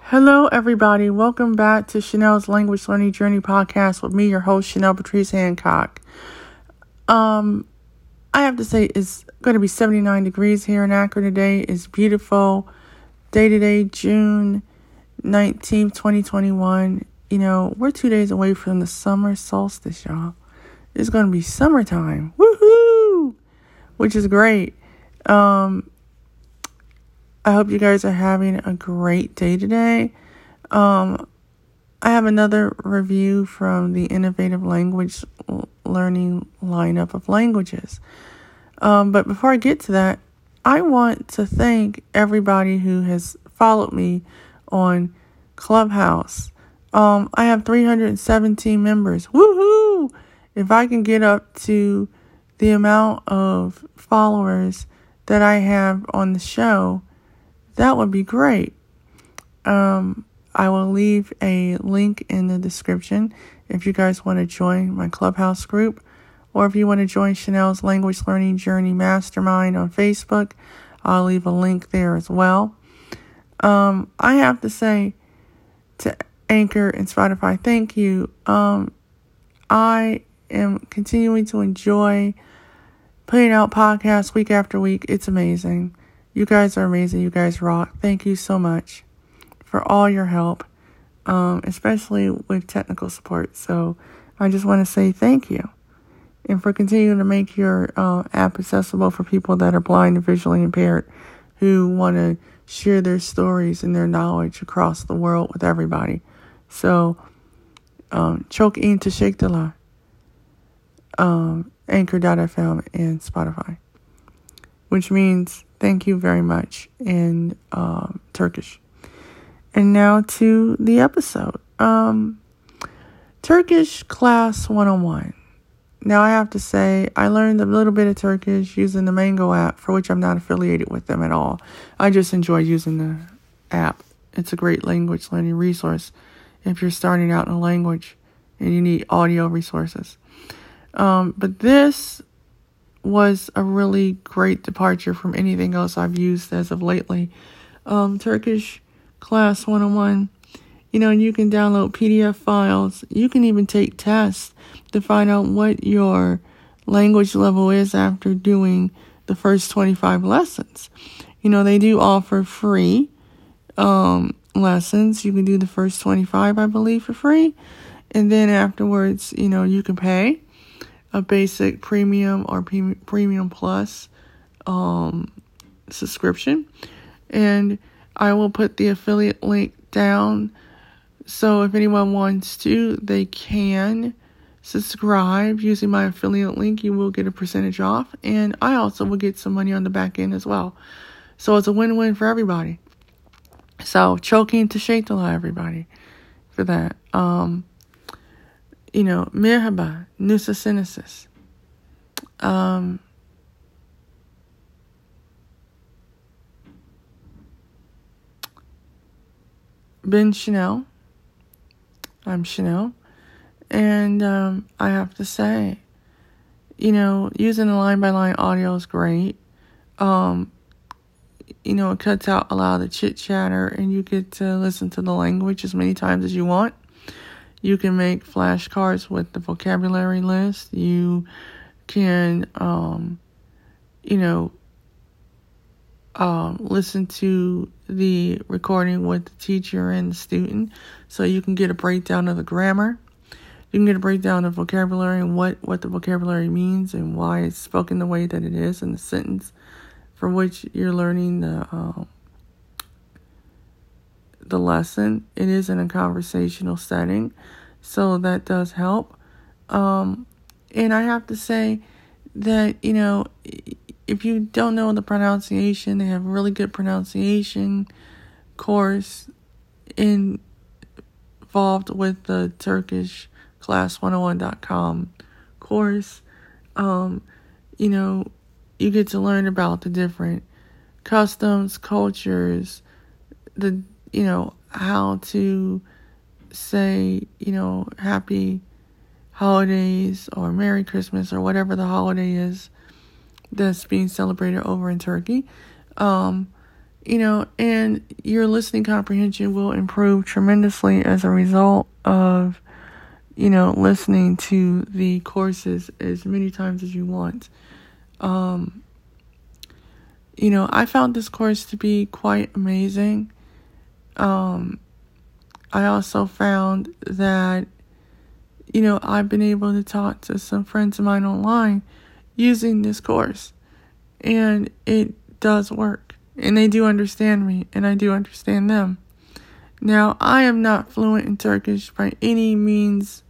Hello, everybody. Welcome back to Chenelle's Language Learning Journey podcast with me, your host, Chenelle Patrice Hancock. Um, I have to say, it's going to be 79 degrees here in Akron today. It's beautiful. Day to day, June 19th, 2021. You know, we're two days away from the summer solstice, y'all. It's going to be summertime. Woohoo! Which is great. Um, I hope you guys are having a great day today. Um, I have another review from the Innovative Language Learning lineup of languages. Um, but before I get to that, I want to thank everybody who has followed me on Clubhouse. Um, I have 317 members. Woohoo! If I can get up to the amount of followers that I have on the show, that would be great. Um, I will leave a link in the description if you guys want to join my clubhouse group or if you want to join Chenelle's Language Learning Journey Mastermind on Facebook. I'll leave a link there as well. Um, I have to say to Anchor and Spotify, thank you. Um, I am continuing to enjoy putting out podcasts week after week. It's amazing. You guys are amazing. You guys rock. Thank you so much for all your help, um, especially with technical support. So I just want to say thank you. And for continuing to make your uh, app accessible for people that are blind and visually impaired who want to share their stories and their knowledge across the world with everybody. So, um, choke in to shake the lie. Um, Anchor.fm and Spotify, which means Thank you very much in um, Turkish. And now to the episode. Um, Turkish Class 101. Now, I have to say, I learned a little bit of Turkish using the Mango app, for which I'm not affiliated with them at all. I just enjoy using the app. It's a great language learning resource if you're starting out in a language and you need audio resources. Um, but this was a really great departure from anything else I've used as of lately. Um, Turkish Class 101, you know, you can download PDF files. You can even take tests to find out what your language level is after doing the first 25 lessons. You know, they do offer free um, lessons. You can do the first 25, I believe, for free. And then afterwards, you know, you can pay a basic premium or premium plus um, subscription. And I will put the affiliate link down. So if anyone wants to, they can subscribe using my affiliate link. You will get a percentage off. And I also will get some money on the back end as well. So it's a win win for everybody. So choking to shake the lie, everybody, for that. Um, you know, merhaba, nusasenesis. Um, Ben Chenelle. I'm Chenelle. And um, I have to say, you know, using the line by line audio is great. Um, you know, it cuts out a lot of the chit chatter and you get to listen to the language as many times as you want. You can make flashcards with the vocabulary list. You can, um, you know, um, listen to the recording with the teacher and the student so you can get a breakdown of the grammar. You can get a breakdown of vocabulary and what, what the vocabulary means and why it's spoken the way that it is in the sentence for which you're learning the um, the lesson. It is in a conversational setting, so that does help. Um, and I have to say that, you know, if you don't know the pronunciation, they have really good pronunciation course in, involved with the Turkish class101.com course. Um, you know, you get to learn about the different customs, cultures, the you know, how to say, you know, happy holidays or Merry Christmas or whatever the holiday is that's being celebrated over in Turkey. Um, you know, and your listening comprehension will improve tremendously as a result of, you know, listening to the courses as many times as you want. Um, you know, I found this course to be quite amazing. Um, I also found that, you know, I've been able to talk to some friends of mine online using this course, and it does work and they do understand me, and I do understand them. Now, I am not fluent in Turkish by any means,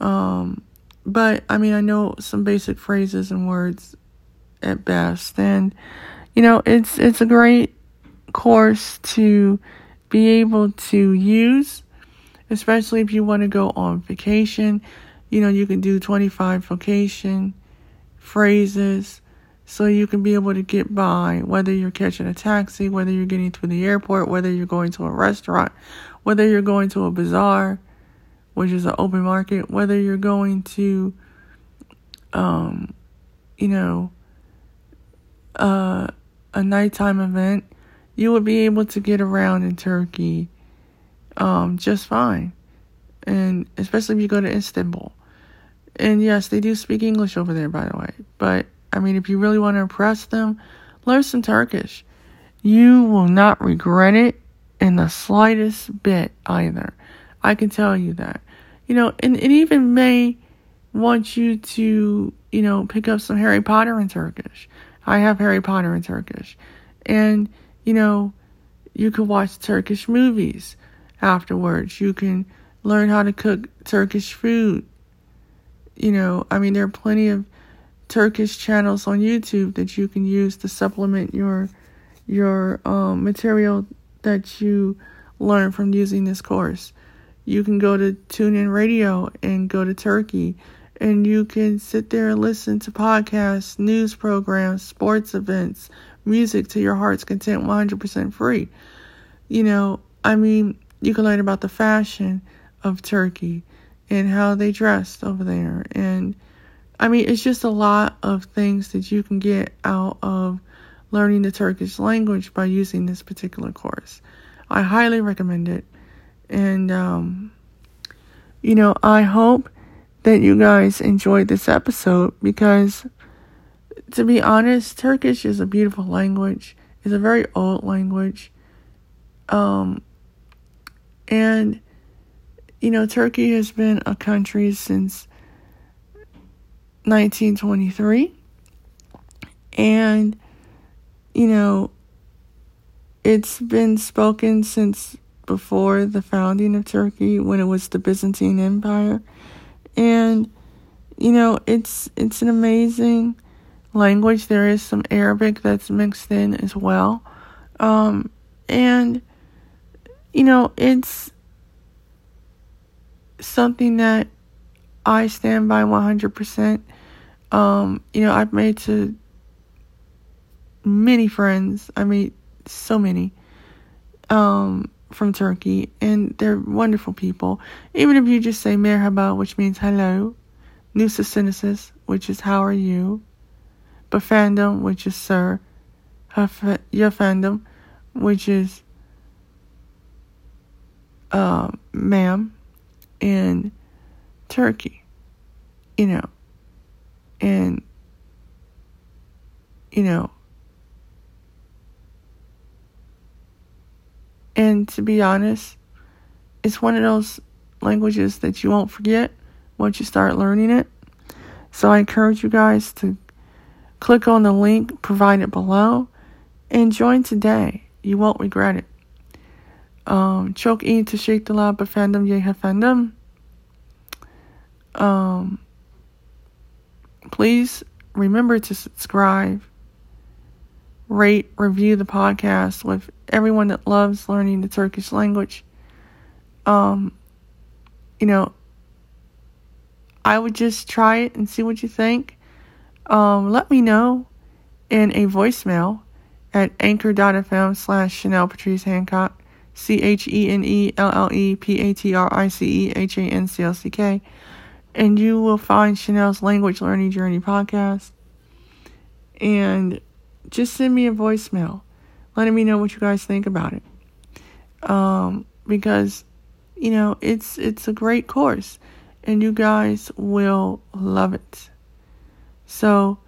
um, but I mean, I know some basic phrases and words at best, and you know, it's it's a great course to be able to use, especially if you want to go on vacation. You know, you can do 25 vacation phrases so you can be able to get by, whether you're catching a taxi, whether you're getting to the airport, whether you're going to a restaurant, whether you're going to a bazaar, which is an open market, whether you're going to, um, you know, uh, a nighttime event, you would be able to get around in Turkey um, just fine. And especially if you go to Istanbul. And yes, they do speak English over there, by the way. But I mean, if you really want to impress them, learn some Turkish. You will not regret it in the slightest bit either. I can tell you that. You know, and it even may want you to, you know, pick up some Harry Potter in Turkish. I have Harry Potter in Turkish. And, you know, you can watch Turkish movies afterwards. You can learn how to cook Turkish food. You know, I mean, there are plenty of Turkish channels on YouTube that you can use to supplement your your um, material that you learn from using this course. You can go to TuneIn Radio and go to Turkey, and you can sit there and listen to podcasts, news programs, sports events, music to your heart's content 100% free. You know, I mean, you can learn about the fashion of Turkey and how they dressed over there and I mean, it's just a lot of things that you can get out of learning the Turkish language by using this particular course. I highly recommend it. And, um, you know, I hope that you guys enjoyed this episode because, to be honest, Turkish is a beautiful language. It's a very old language. Um, and, you know, Turkey has been a country since 1923. And, you know, it's been spoken since before the founding of Turkey when it was the Byzantine Empire. And, you know, it's it's an amazing language. There is some Arabic that's mixed in as well. Um, and, you know, it's something that I stand by 100%. Um, you know, I've made to many friends. I made so many um, from Turkey, and they're wonderful people. Even if you just say merhaba, which means hello, nusa which is how are you, befandom, which is sir, your fandom, which is uh, ma'am, and Turkey, you know, and, you know, and to be honest, it's one of those languages that you won't forget once you start learning it. So I encourage you guys to click on the link provided below and join today. You won't regret it. Um, çok iyi teşekkürler efendim, ye efendim. Um, please remember to subscribe, rate, review the podcast with everyone that loves learning the Turkish language. Um, you know, I would just try it and see what you think. Um, let me know in a voicemail at anchor.fm slash Chenelle Patrice Hancock, C H E N E L L E P A T R I C E H A N C L C K and you will find Chenelle's Language Learning Journey podcast. And just send me a voicemail. letting me know what you guys think about it. Um, because you know it's it's a great course, and you guys will love it. So,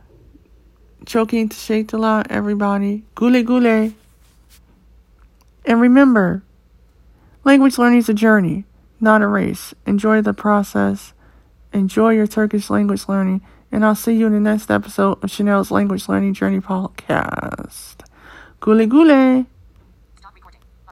choking to shake a lot, everybody. Gule gule. And remember, language learning is a journey, not a race. Enjoy the process. Enjoy your Turkish language learning. And I'll see you in the next episode of Chenelle's Language Learning Journey podcast. Gule gule.